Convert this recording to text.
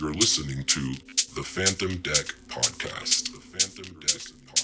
You're listening to the Phantom Deck Podcast. The Phantom Deck Podcast.